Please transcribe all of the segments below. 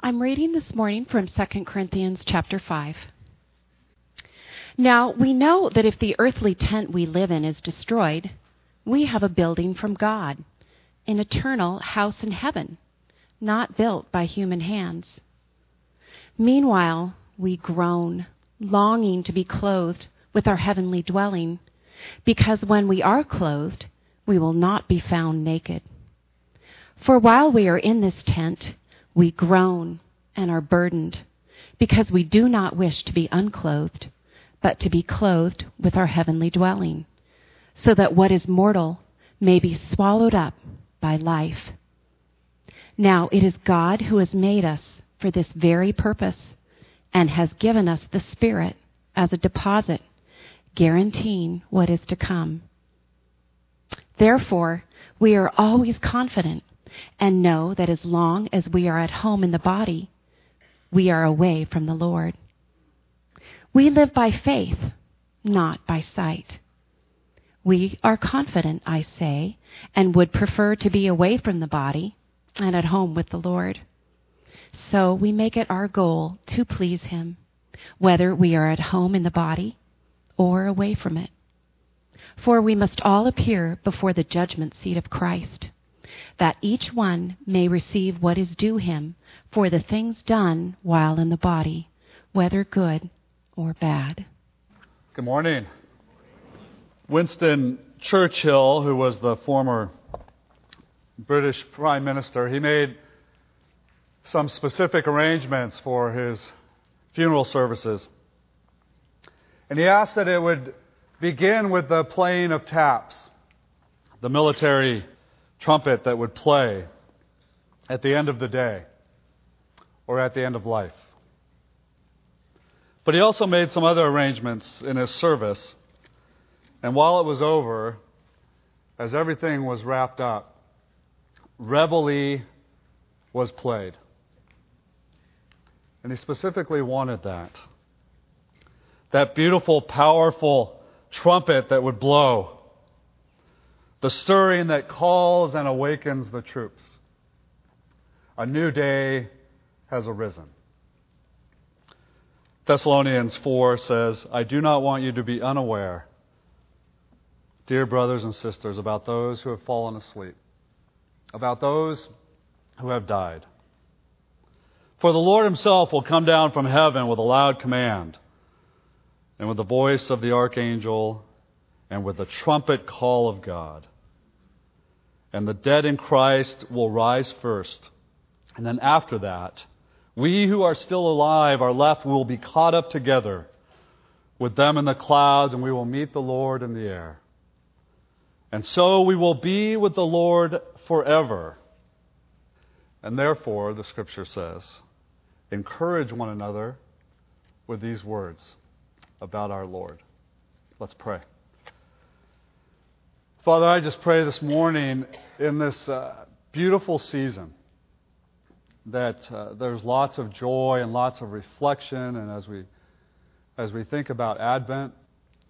I'm reading this morning from 2 Corinthians chapter 5. Now, we know that if the earthly tent we live in is destroyed, we have a building from God, an eternal house in heaven, not built by human hands. Meanwhile, we groan, longing to be clothed with our heavenly dwelling, because when we are clothed, we will not be found naked. For while we are in this tent, we groan and are burdened, because we do not wish to be unclothed, but to be clothed with our heavenly dwelling, so that what is mortal may be swallowed up by life. Now it is God who has made us for this very purpose and has given us the Spirit as a deposit, guaranteeing what is to come. Therefore, we are always confident and know that as long as we are at home in the body, we are away from the Lord. We live by faith, not by sight. We are confident, I say, and would prefer to be away from the body and at home with the Lord. So we make it our goal to please Him, whether we are at home in the body or away from it. For we must all appear before the judgment seat of Christ, that each one may receive what is due him for the things done while in the body, whether good or bad. Good morning. Winston Churchill, who was the former British Prime Minister, he made some specific arrangements for his funeral services. And he asked that it would begin with the playing of taps, the military trumpet that would play at the end of the day or at the end of life. But he also made some other arrangements in his service. And while it was over, as everything was wrapped up, Reveille was played. And he specifically wanted that. That beautiful, powerful trumpet that would blow. The stirring that calls and awakens the troops. A new day has arisen. Thessalonians 4 says, I do not want you to be unaware, dear brothers and sisters, about those who have fallen asleep, about those who have died. For the Lord himself will come down from heaven with a loud command, and with the voice of the archangel, and with the trumpet call of God. And the dead in Christ will rise first. And then after that, we who are still alive are left, we will be caught up together with them in the clouds, and we will meet the Lord in the air. And so we will be with the Lord forever. And therefore, the scripture says, encourage one another with these words about our Lord. Let's pray. Father, I just pray this morning in this uh, beautiful season that uh, there's lots of joy and lots of reflection, and as we as we think about Advent,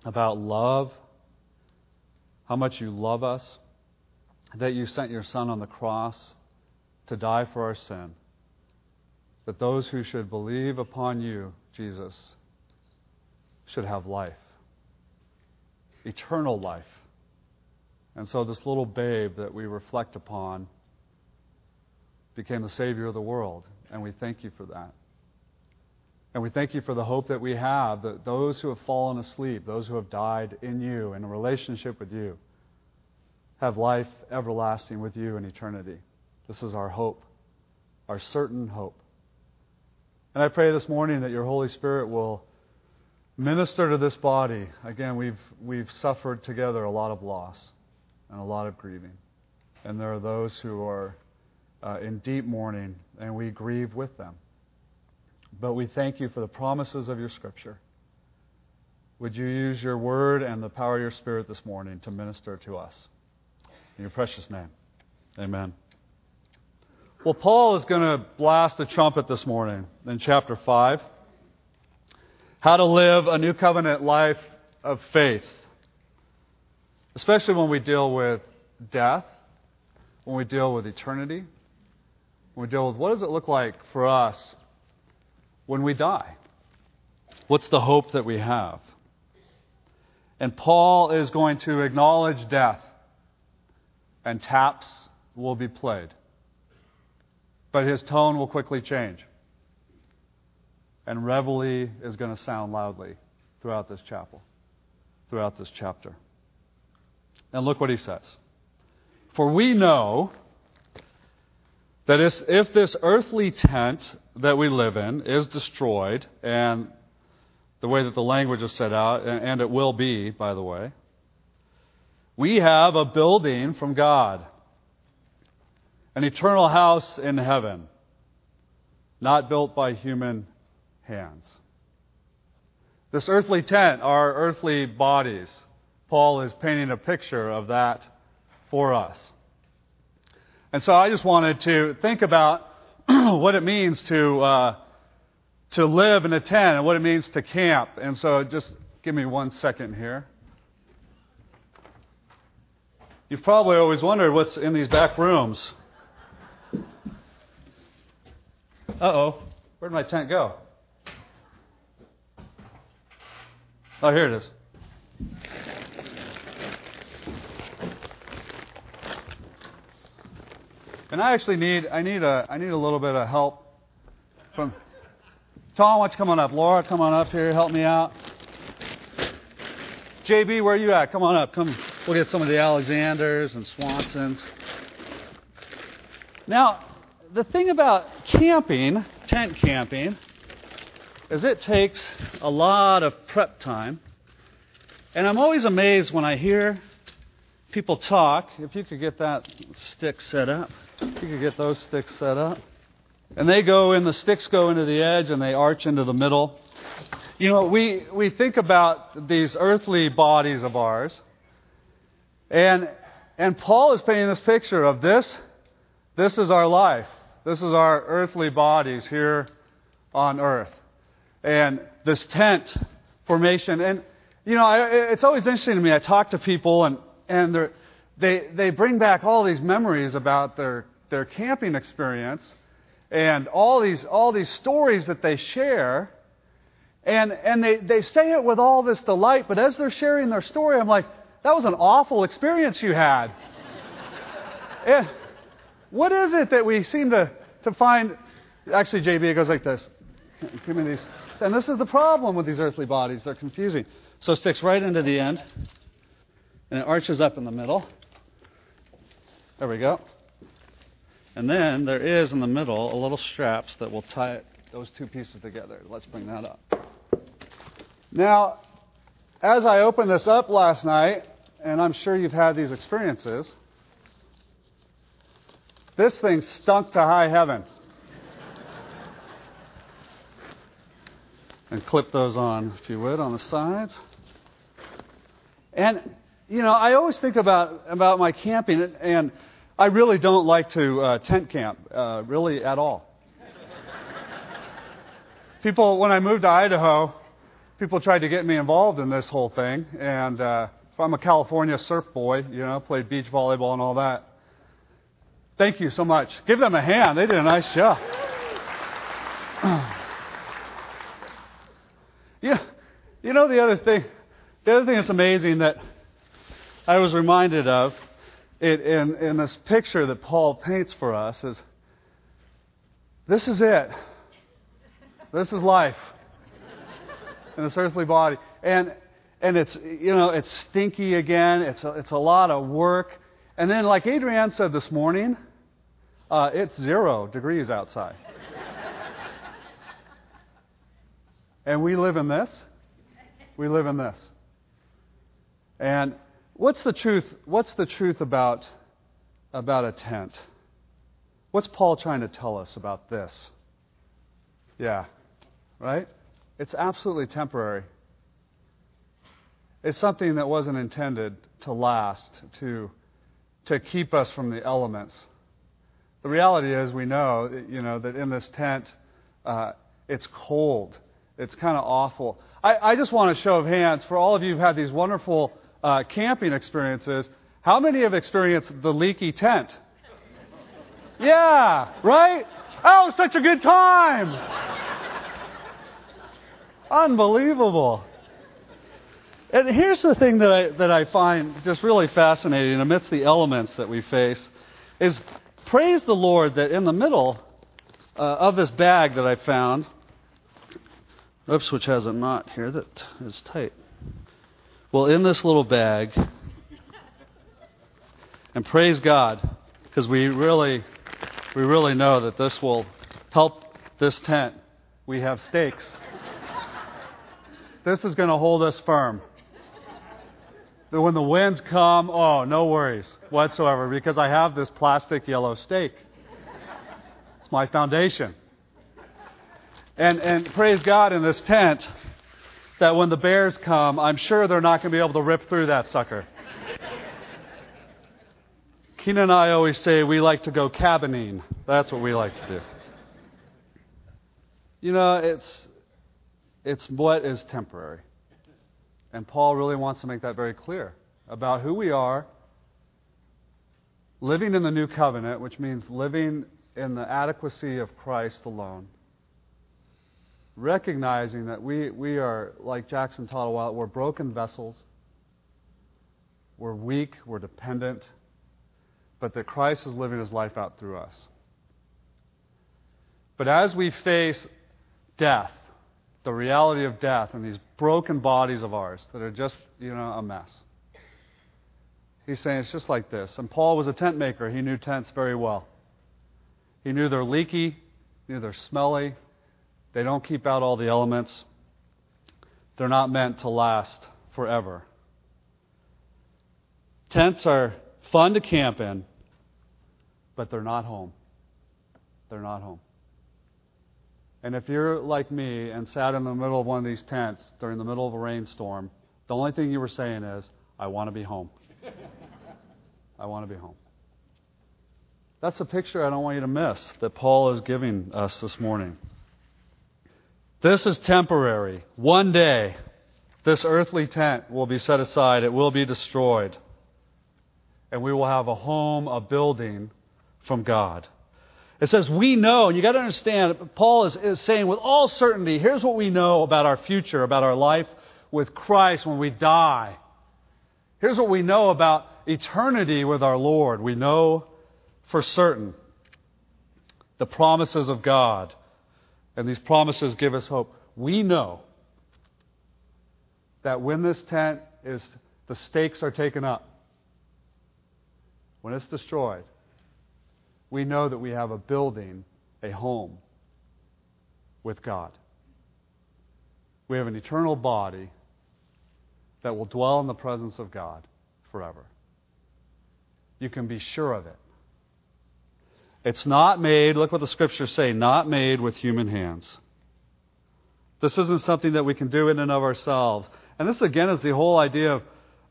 about love, how much you love us, that you sent your Son on the cross to die for our sin, that those who should believe upon you, Jesus, should have life, eternal life. And so, this little babe that we reflect upon became the Savior of the world, and we thank you for that. And we thank you for the hope that we have that those who have fallen asleep, those who have died in you, in a relationship with you, have life everlasting with you in eternity. This is our hope, our certain hope. And I pray this morning that your Holy Spirit will minister to this body. Again, we've, we've suffered together a lot of loss and a lot of grieving. And there are those who are uh, in deep mourning, and we grieve with them. But we thank you for the promises of your Scripture. Would you use your word and the power of your Spirit this morning to minister to us? In your precious name. Amen. Well, Paul is going to blast a trumpet this morning in chapter 5. How to live a new covenant life of faith, especially when we deal with death, when we deal with eternity, when we deal with what does it look like for us when we die? What's the hope that we have? And Paul is going to acknowledge death, and taps will be played. But his tone will quickly change. And reveille is going to sound loudly throughout this chapel, throughout this chapter. And look what he says. For we know that if this earthly tent that we live in is destroyed, and the way that the language is set out, and it will be, by the way, we have a building from God, an eternal house in heaven, not built by human hands. This earthly tent, our earthly bodies, Paul is painting a picture of that for us. And so I just wanted to think about what it means to uh, to live in a tent and what it means to camp. And so just give me one second here. You've probably always wondered what's in these back rooms. Uh oh, where'd my tent go? Oh, here it is. And I actually need I need a I need a little bit of help from Tom. Why don't you come on up? Laura, come on up here. Help me out. JB, where are you at? Come on up. Come. We'll get some of the Alexanders and Swansons. Now, the thing about camping, tent camping, is it takes a lot of prep time. And I'm always amazed when I hear people talk. If you could get that stick set up. You could get those sticks set up. And they go in, the sticks go into the edge and they arch into the middle. You know, we, we think about these earthly bodies of ours. And, and Paul is painting this picture of this. This is our life. This is our earthly bodies here on earth. And this tent formation. And, you know, I, it's always interesting to me. I talk to people and, and they're, they, they bring back all these memories about their, their camping experience and all these, all these stories that they share. And, and they, they say it with all this delight, but as they're sharing their story, I'm like, that was an awful experience you had. and what is it that we seem to, to find? Actually, JB, it goes like this. Give me these. And this is the problem with these earthly bodies. They're confusing. So it sticks right into the end, and it arches up in the middle. There we go. And then there is in the middle a little straps that will tie those two pieces together. Let's bring that up. Now, as I opened this up last night, and I'm sure you've had these experiences, this thing stunk to high heaven. and clip those on, if you would, on the sides. And you know, I always think about about my camping, and I really don't like to uh, tent camp, uh, really at all. people, when I moved to Idaho, people tried to get me involved in this whole thing, and uh, I'm a California surf boy, you know, played beach volleyball and all that. Thank you so much. Give them a hand. They did a nice job. you, you know the other thing, the other thing that's amazing that I was reminded of it, in, in this picture that Paul paints for us is this is it. This is life in this earthly body. And, and it's, you know, it's stinky again. It's a, it's a lot of work. And then, like Adrienne said this morning, uh, it's zero degrees outside. and we live in this. We live in this. And What's the truth? What's the truth about, about a tent? What's Paul trying to tell us about this? Yeah, right? It's absolutely temporary. It's something that wasn't intended to last, to, to keep us from the elements. The reality is, we know, you know that in this tent, uh, it's cold. It's kind of awful. I, I just want a show of hands for all of you who've had these wonderful uh, camping experiences, how many have experienced the leaky tent? Yeah, right? Oh, such a good time. Unbelievable. And here's the thing that I, that I find just really fascinating amidst the elements that we face is praise the Lord that in the middle uh, of this bag that I found, oops, which has a knot here that is tight. Well, in this little bag, and praise God, because we really, we really know that this will help this tent. We have stakes. this is going to hold us firm that when the winds come, oh, no worries whatsoever because I have this plastic yellow stake. It's my foundation. And, and praise God in this tent that when the bears come, I'm sure they're not going to be able to rip through that sucker. Keenan and I always say we like to go cabining. That's what we like to do. You know, it's, it's what is temporary. And Paul really wants to make that very clear about who we are, living in the new covenant, which means living in the adequacy of Christ alone. Recognizing that we, we are, like Jackson taught a while, we're broken vessels. We're weak, we're dependent, but that Christ is living his life out through us. But as we face death, the reality of death and these broken bodies of ours that are just, you know, a mess. He's saying it's just like this. And Paul was a tent maker. He knew tents very well. He knew they're leaky, he knew they're smelly, they don't keep out all the elements. They're not meant to last forever. Tents are fun to camp in, but they're not home. They're not home. And if you're like me and sat in the middle of one of these tents during the middle of a rainstorm, the only thing you were saying is, I want to be home. I want to be home. That's a picture I don't want you to miss that Paul is giving us this morning. This is temporary. One day, this earthly tent will be set aside, it will be destroyed, and we will have a home, a building from God. It says, We know, and you got to understand, Paul is, is saying with all certainty, here's what we know about our future, about our life with Christ when we die. Here's what we know about eternity with our Lord. We know for certain the promises of God, and these promises give us hope. We know that when this tent is, the stakes are taken up, when it's destroyed, we know that we have a building, a home with God. We have an eternal body that will dwell in the presence of God forever. You can be sure of it. It's not made, look what the scriptures say, not made with human hands. This isn't something that we can do in and of ourselves. And this, again, is the whole idea of,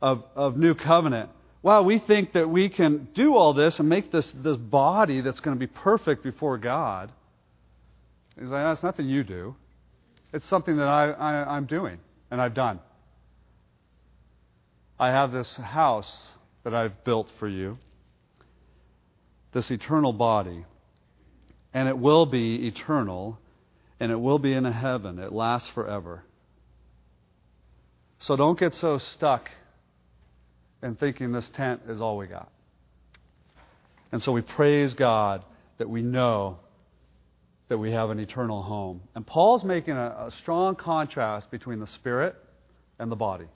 of, of new covenant wow, we think that we can do all this and make this, this body that's going to be perfect before God. He's like, that's nothing you do. It's something that I, I, I'm doing and I've done. I have this house that I've built for you, this eternal body, and it will be eternal, and it will be in a heaven. It lasts forever. So don't get so stuck in thinking this tent is all we got. And so we praise God that we know that we have an eternal home. And Paul's making a, a strong contrast between the spirit and the body,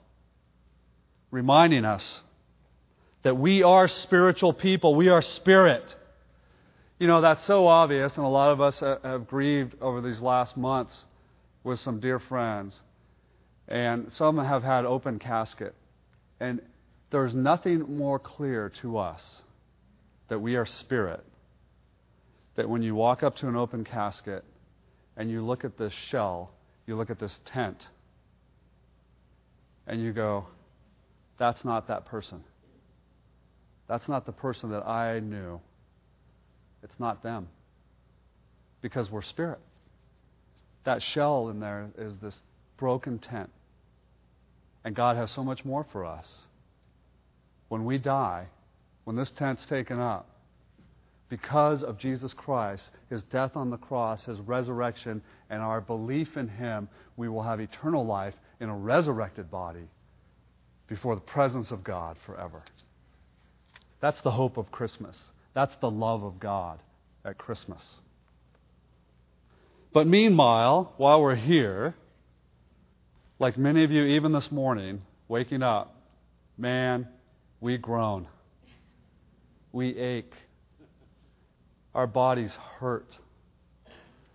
reminding us that we are spiritual people. We are spirit. You know, that's so obvious, and a lot of us have grieved over these last months with some dear friends. And some have had open casket. And there's nothing more clear to us that we are spirit. That when you walk up to an open casket and you look at this shell, you look at this tent, and you go, that's not that person. That's not the person that I knew. It's not them. Because we're spirit. That shell in there is this broken tent. And God has so much more for us when we die, when this tent's taken up, because of Jesus Christ, his death on the cross, his resurrection, and our belief in him, we will have eternal life in a resurrected body before the presence of God forever. That's the hope of Christmas. That's the love of God at Christmas. But meanwhile, while we're here, like many of you, even this morning, waking up, man, we groan. We ache. Our bodies hurt.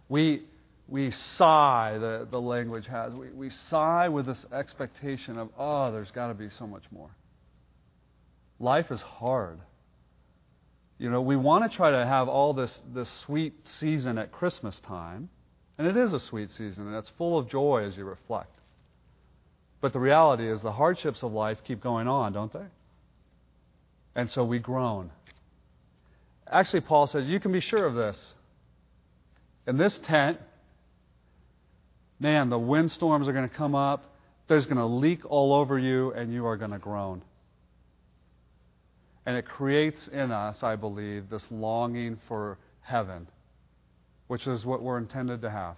We, we sigh, the, the language has. We, we sigh with this expectation of, oh, there's got to be so much more. Life is hard. You know, we want to try to have all this, this sweet season at Christmas time, and it is a sweet season, and it's full of joy as you reflect. But the reality is, the hardships of life keep going on, don't they? And so we groan. Actually, Paul says, you can be sure of this. In this tent, man, the windstorms are going to come up. There's going to leak all over you, and you are going to groan. And it creates in us, I believe, this longing for heaven, which is what we're intended to have.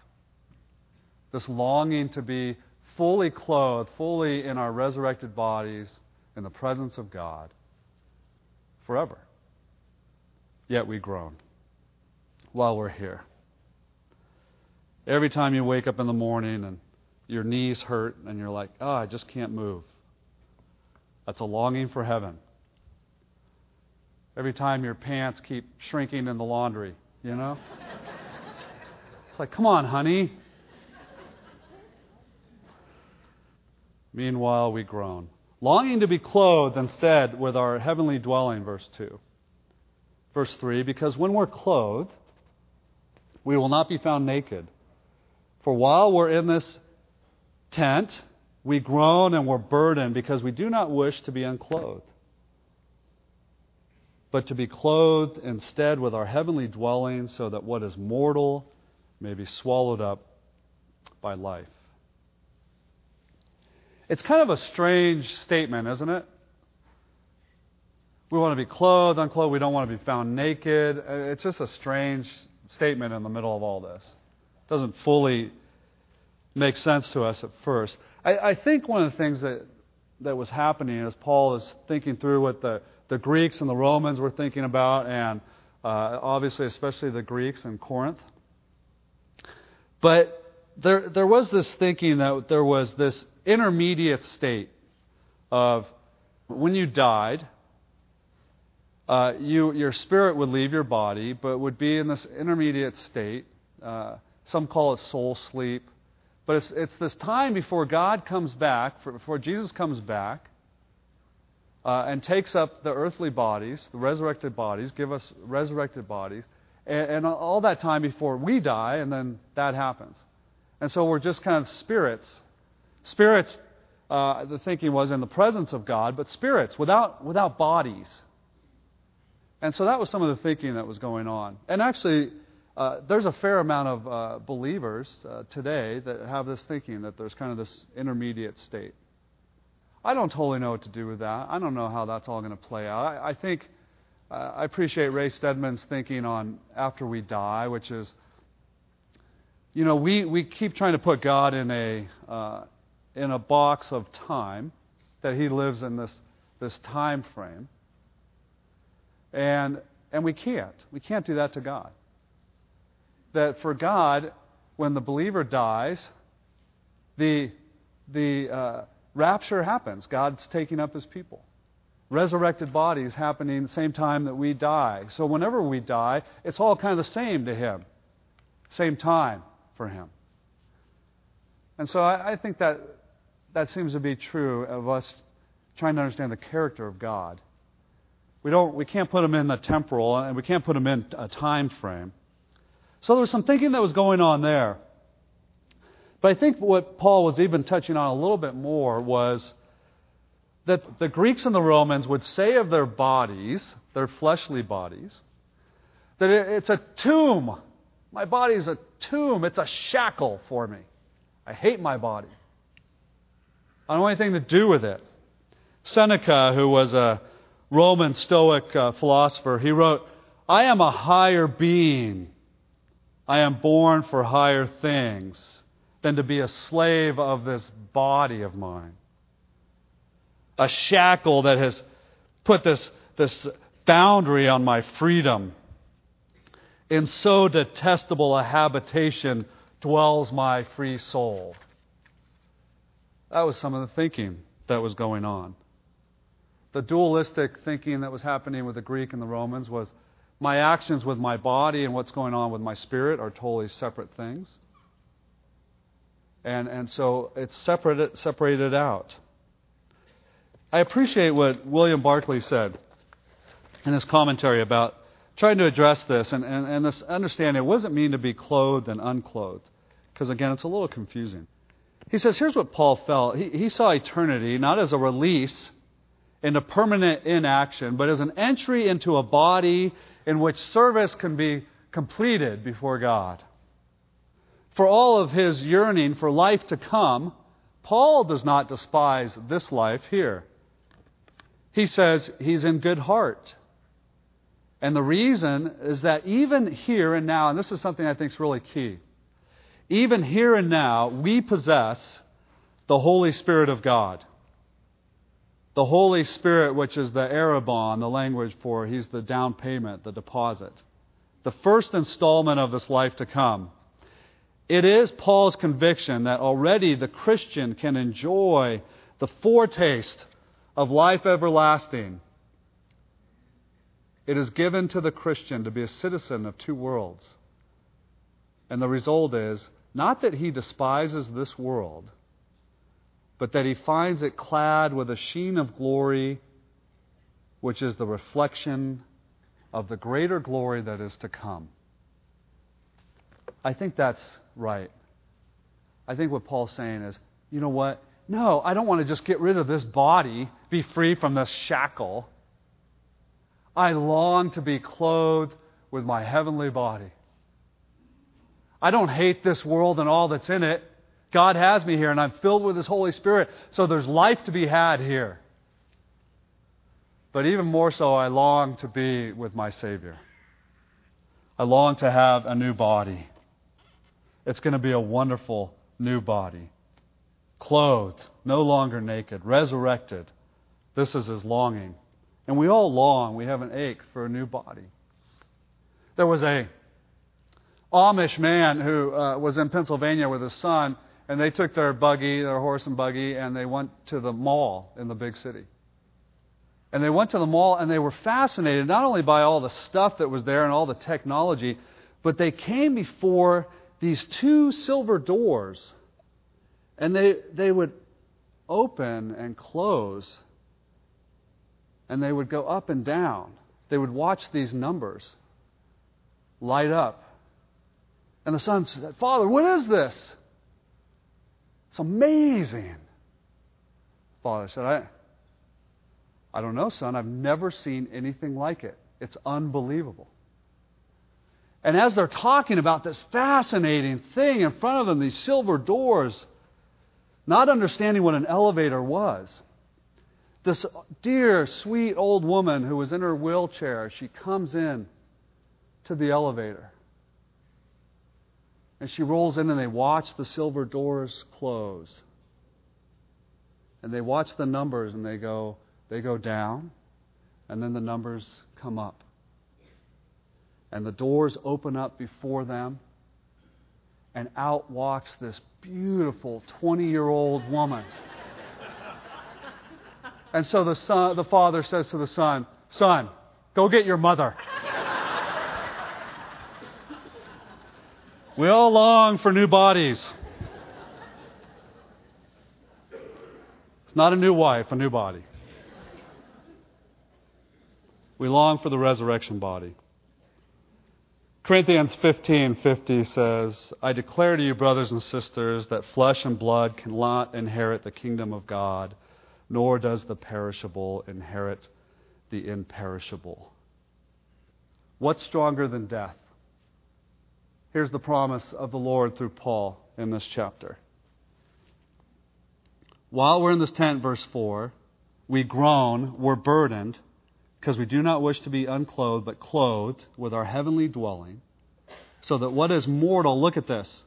This longing to be fully clothed, fully in our resurrected bodies, in the presence of God forever. Yet we groan while we're here. Every time you wake up in the morning and your knees hurt and you're like, oh, I just can't move. That's a longing for heaven. Every time your pants keep shrinking in the laundry, you know? it's like, come on, honey. Meanwhile, we groan, longing to be clothed instead with our heavenly dwelling, verse 2. Verse 3 Because when we're clothed, we will not be found naked. For while we're in this tent, we groan and we're burdened because we do not wish to be unclothed but to be clothed instead with our heavenly dwelling, so that what is mortal may be swallowed up by life. It's kind of a strange statement, isn't it? We want to be clothed, unclothed. We don't want to be found naked. It's just a strange statement in the middle of all this. It doesn't fully make sense to us at first. I, I think one of the things that, that was happening as Paul is thinking through what the the Greeks and the Romans were thinking about, and uh, obviously, especially the Greeks in Corinth. But there, there was this thinking that there was this intermediate state of when you died, uh, you, your spirit would leave your body, but would be in this intermediate state. Uh, some call it soul sleep. But it's, it's this time before God comes back, before Jesus comes back, uh, and takes up the earthly bodies, the resurrected bodies, give us resurrected bodies, and, and, all that time before we die, and then that happens. And so we're just kind of spirits. Spirits, uh, the thinking was in the presence of God, but spirits without, without bodies. And so that was some of the thinking that was going on. And actually, uh, there's a fair amount of uh, believers uh, today that have this thinking that there's kind of this intermediate state. I don't totally know what to do with that. I don't know how that's all going to play out. I, I think uh, I appreciate Ray Stedman's thinking on after we die, which is, you know, we, we keep trying to put God in a uh, in a box of time that He lives in this this time frame, and and we can't. We can't do that to God. That for God, when the believer dies, the the uh, rapture happens. God's taking up his people. Resurrected bodies happening the same time that we die. So whenever we die, it's all kind of the same to him. Same time for him. And so I, I think that that seems to be true of us trying to understand the character of God. We don't we can't put him in a temporal and we can't put him in a time frame. So there was some thinking that was going on there. But I think what Paul was even touching on a little bit more was that the Greeks and the Romans would say of their bodies, their fleshly bodies, that it's a tomb. My body is a tomb. It's a shackle for me. I hate my body. I don't want anything to do with it. Seneca, who was a Roman Stoic uh, philosopher, he wrote, I am a higher being. I am born for higher things than to be a slave of this body of mine. A shackle that has put this, this boundary on my freedom. In so detestable a habitation dwells my free soul. That was some of the thinking that was going on. The dualistic thinking that was happening with the Greek and the Romans was my actions with my body and what's going on with my spirit are totally separate things. And, and so it's separated, separated out. I appreciate what William Barclay said in his commentary about trying to address this and, and, and this understanding what does it mean to be clothed and unclothed? Because again, it's a little confusing. He says, here's what Paul felt. He, he saw eternity not as a release into permanent inaction, but as an entry into a body in which service can be completed before God. For all of his yearning for life to come, Paul does not despise this life here. He says he's in good heart. And the reason is that even here and now, and this is something I think is really key, even here and now, we possess the Holy Spirit of God. The Holy Spirit, which is the arrabon, the language for He's the down payment, the deposit. The first installment of this life to come. It is Paul's conviction that already the Christian can enjoy the foretaste of life everlasting. It is given to the Christian to be a citizen of two worlds. And the result is not that he despises this world, but that he finds it clad with a sheen of glory, which is the reflection of the greater glory that is to come. I think that's right. I think what Paul's saying is, you know what? No, I don't want to just get rid of this body, be free from this shackle. I long to be clothed with my heavenly body. I don't hate this world and all that's in it. God has me here, and I'm filled with His Holy Spirit, so there's life to be had here. But even more so, I long to be with my Savior. I long to have a new body. It's going to be a wonderful new body. Clothed, no longer naked, resurrected. This is his longing. And we all long, we have an ache for a new body. There was a Amish man who uh, was in Pennsylvania with his son, and they took their buggy, their horse and buggy, and they went to the mall in the big city. And they went to the mall and they were fascinated not only by all the stuff that was there and all the technology, but they came before these two silver doors. And they, they would open and close. And they would go up and down. They would watch these numbers light up and the son said, Father, what is this? It's amazing. Father said, I, I don't know, son. I've never seen anything like it. It's unbelievable. And as they're talking about this fascinating thing in front of them, these silver doors, not understanding what an elevator was, this dear, sweet old woman who was in her wheelchair, she comes in to the elevator. And she rolls in and they watch the silver doors close. And they watch the numbers and they go they go down and then the numbers come up. And the doors open up before them and out walks this beautiful 20-year-old woman. and so the son the father says to the son, "Son, go get your mother." We all long for new bodies. It's not a new wife, a new body. We long for the resurrection body. Corinthians 15:50 says, "I declare to you brothers and sisters that flesh and blood cannot inherit the kingdom of God, nor does the perishable inherit the imperishable." What's stronger than death? Here's the promise of the Lord through Paul in this chapter. While we're in this tent, verse 4, we groan, we're burdened, because we do not wish to be unclothed, but clothed with our heavenly dwelling, so that what is mortal, look at this,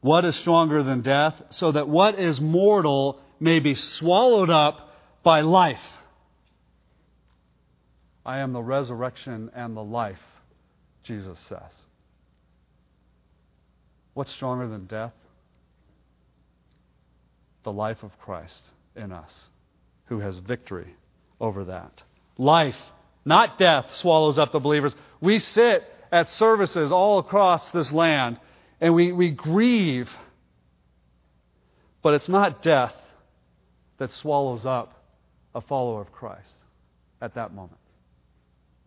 what is stronger than death, so that what is mortal may be swallowed up by life. I am the resurrection and the life, Jesus says. What's stronger than death? The life of Christ in us, who has victory over that. Life, not death, swallows up the believers. We sit at services all across this land and we, we grieve, but it's not death that swallows up a follower of Christ at that moment.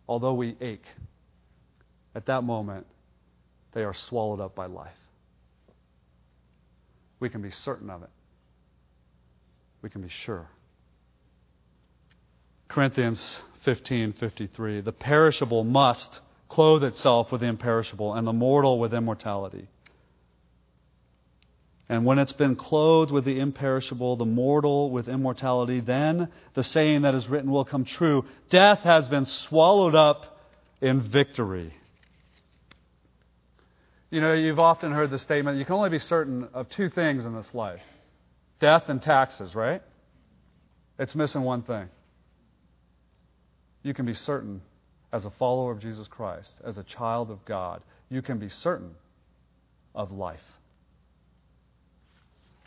Although we ache, at that moment, they are swallowed up by life. We can be certain of it. We can be sure. Corinthians 15:53 The perishable must clothe itself with the imperishable and the mortal with immortality. And when it's been clothed with the imperishable, the mortal with immortality, then the saying that is written will come true Death has been swallowed up in victory. You know, you've often heard the statement you can only be certain of two things in this life death and taxes, right? It's missing one thing you can be certain as a follower of Jesus Christ, as a child of God, you can be certain of life.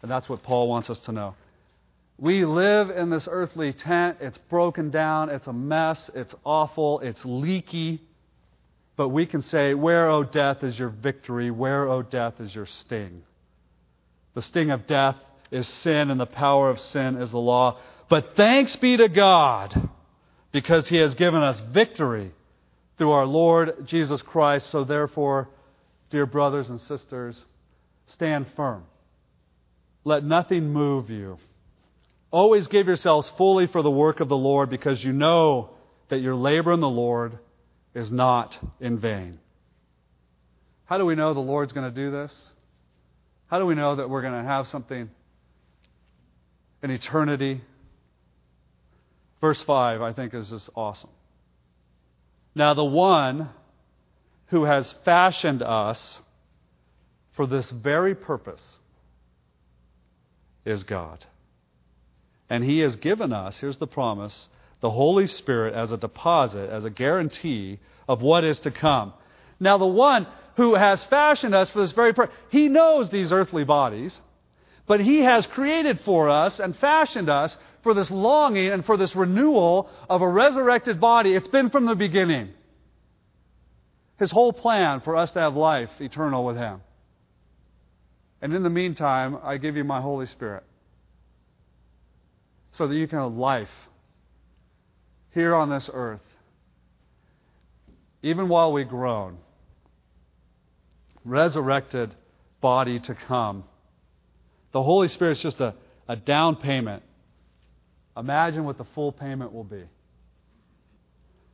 And that's what Paul wants us to know. We live in this earthly tent. It's broken down. It's a mess. It's awful. It's leaky. But we can say, Where, O death, is your victory? Where, O death, is your sting? The sting of death is sin, and the power of sin is the law. But thanks be to God because he has given us victory through our Lord Jesus Christ. So, therefore, dear brothers and sisters, stand firm. Let nothing move you. Always give yourselves fully for the work of the Lord because you know that your labor in the Lord is not in vain. How do we know the Lord's going to do this? How do we know that we're going to have something in eternity Verse 5, I think, is just awesome. Now, the one who has fashioned us for this very purpose is God. And He has given us, here's the promise, the Holy Spirit as a deposit, as a guarantee of what is to come. Now, the one who has fashioned us for this very purpose, He knows these earthly bodies, but He has created for us and fashioned us for this longing and for this renewal of a resurrected body. It's been from the beginning. His whole plan for us to have life eternal with Him. And in the meantime, I give you my Holy Spirit so that you can have life here on this earth. Even while we groan, resurrected body to come. The Holy Spirit is just a, a down payment Imagine what the full payment will be.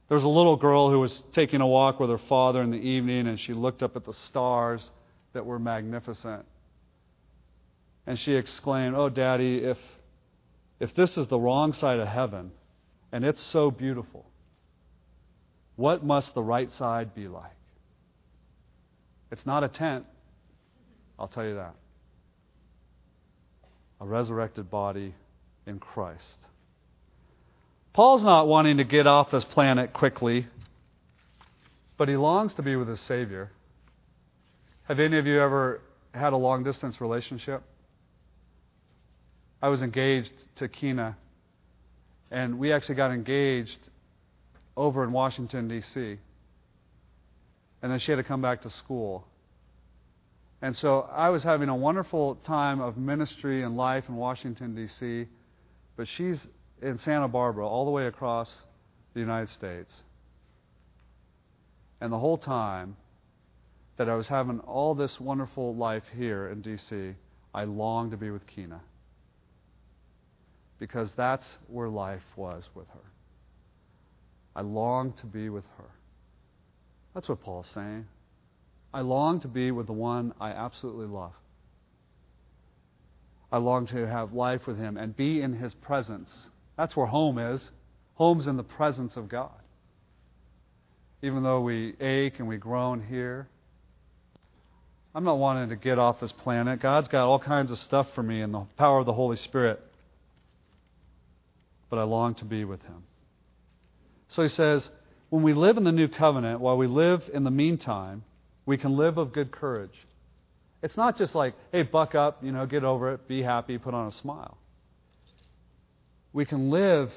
There was a little girl who was taking a walk with her father in the evening, and she looked up at the stars that were magnificent. And she exclaimed, Oh, Daddy, if, if this is the wrong side of heaven, and it's so beautiful, what must the right side be like? It's not a tent, I'll tell you that. A resurrected body in Christ. Paul's not wanting to get off this planet quickly, but he longs to be with his Savior. Have any of you ever had a long distance relationship? I was engaged to Kina, and we actually got engaged over in Washington, D.C. And then she had to come back to school. And so I was having a wonderful time of ministry and life in Washington, D.C., but she's in Santa Barbara, all the way across the United States. And the whole time that I was having all this wonderful life here in D.C., I longed to be with Kina. Because that's where life was with her. I longed to be with her. That's what Paul's saying. I long to be with the one I absolutely love. I long to have life with him and be in his presence that's where home is. homes in the presence of God. Even though we ache and we groan here, I'm not wanting to get off this planet. God's got all kinds of stuff for me in the power of the Holy Spirit. But I long to be with Him. So he says, when we live in the new covenant, while we live in the meantime, we can live of good courage. It's not just like, hey, buck up, you know, get over it, be happy, put on a smile. We can live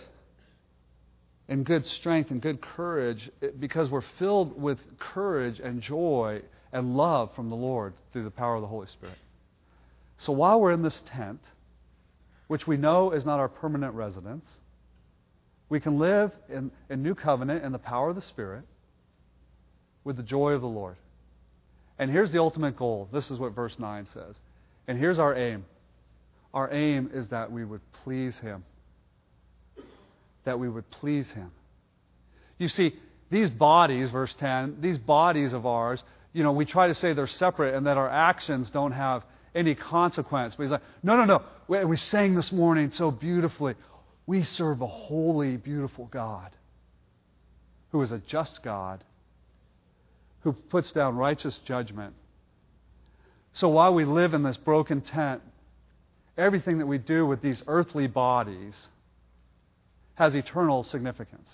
in good strength and good courage eh, because we're filled with courage and joy and love from the Lord through the power of the Holy Spirit. So while we're in this tent, which we know is not our permanent residence, we can live in, in new covenant in the power of the Spirit with the joy of the Lord. And here's the ultimate goal. This is what verse 9 says. And here's our aim. Our aim is that we would please Him. That we would please Him. You see, these bodies, verse 10, these bodies of ours, you know, we try to say they're separate and that our actions don't have any consequence. But he's like, no, no, no. We, we sang this morning so beautifully. We serve a holy, beautiful God who is a just God who puts down righteous judgment. So while we live in this broken tent, everything that we do with these earthly bodies has eternal significance.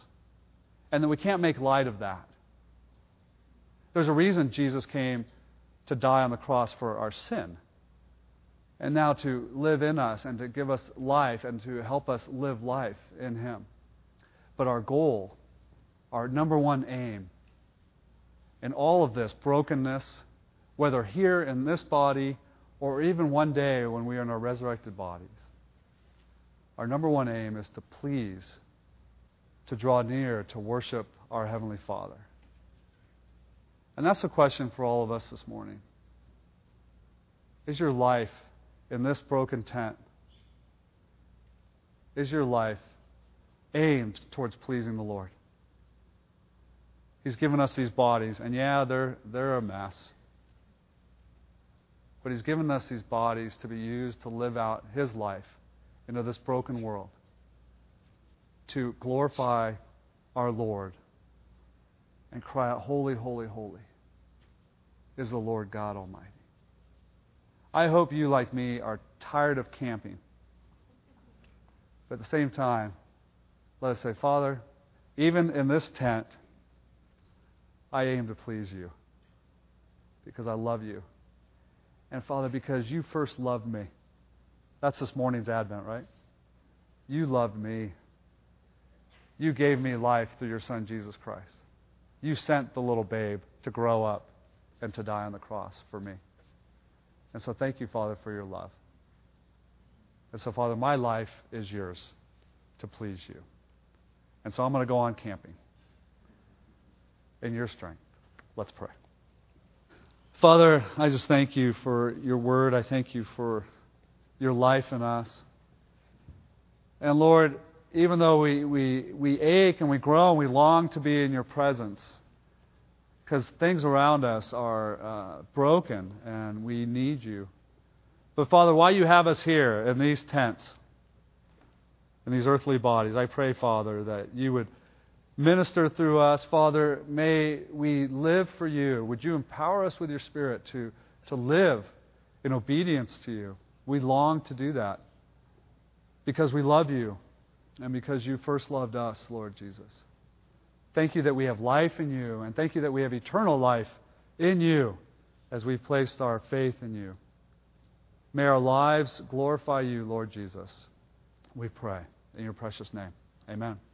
And that we can't make light of that. There's a reason Jesus came to die on the cross for our sin. And now to live in us and to give us life and to help us live life in Him. But our goal, our number one aim, in all of this brokenness, whether here in this body or even one day when we are in our resurrected bodies, our number one aim is to please, to draw near, to worship our Heavenly Father. And that's the question for all of us this morning. Is your life in this broken tent? Is your life aimed towards pleasing the Lord? He's given us these bodies, and yeah, they're, they're a mess. But He's given us these bodies to be used to live out His life into this broken world, to glorify our Lord and cry out, Holy, holy, holy is the Lord God Almighty. I hope you, like me, are tired of camping. But at the same time, let us say, Father, even in this tent, I aim to please you because I love you. And Father, because you first loved me. That's this morning's Advent, right? You loved me. You gave me life through your Son, Jesus Christ. You sent the little babe to grow up and to die on the cross for me. And so thank you, Father, for your love. And so, Father, my life is yours to please you. And so I'm going to go on camping in your strength. Let's pray. Father, I just thank you for your word. I thank you for your life in us. And Lord, even though we, we, we ache and we groan, we long to be in your presence because things around us are uh, broken and we need you. But Father, while you have us here in these tents, in these earthly bodies, I pray, Father, that you would minister through us. Father, may we live for you. Would you empower us with your Spirit to, to live in obedience to you? We long to do that because we love you and because you first loved us, Lord Jesus. Thank you that we have life in you, and thank you that we have eternal life in you as we've placed our faith in you. May our lives glorify you, Lord Jesus. We pray. In your precious name. Amen.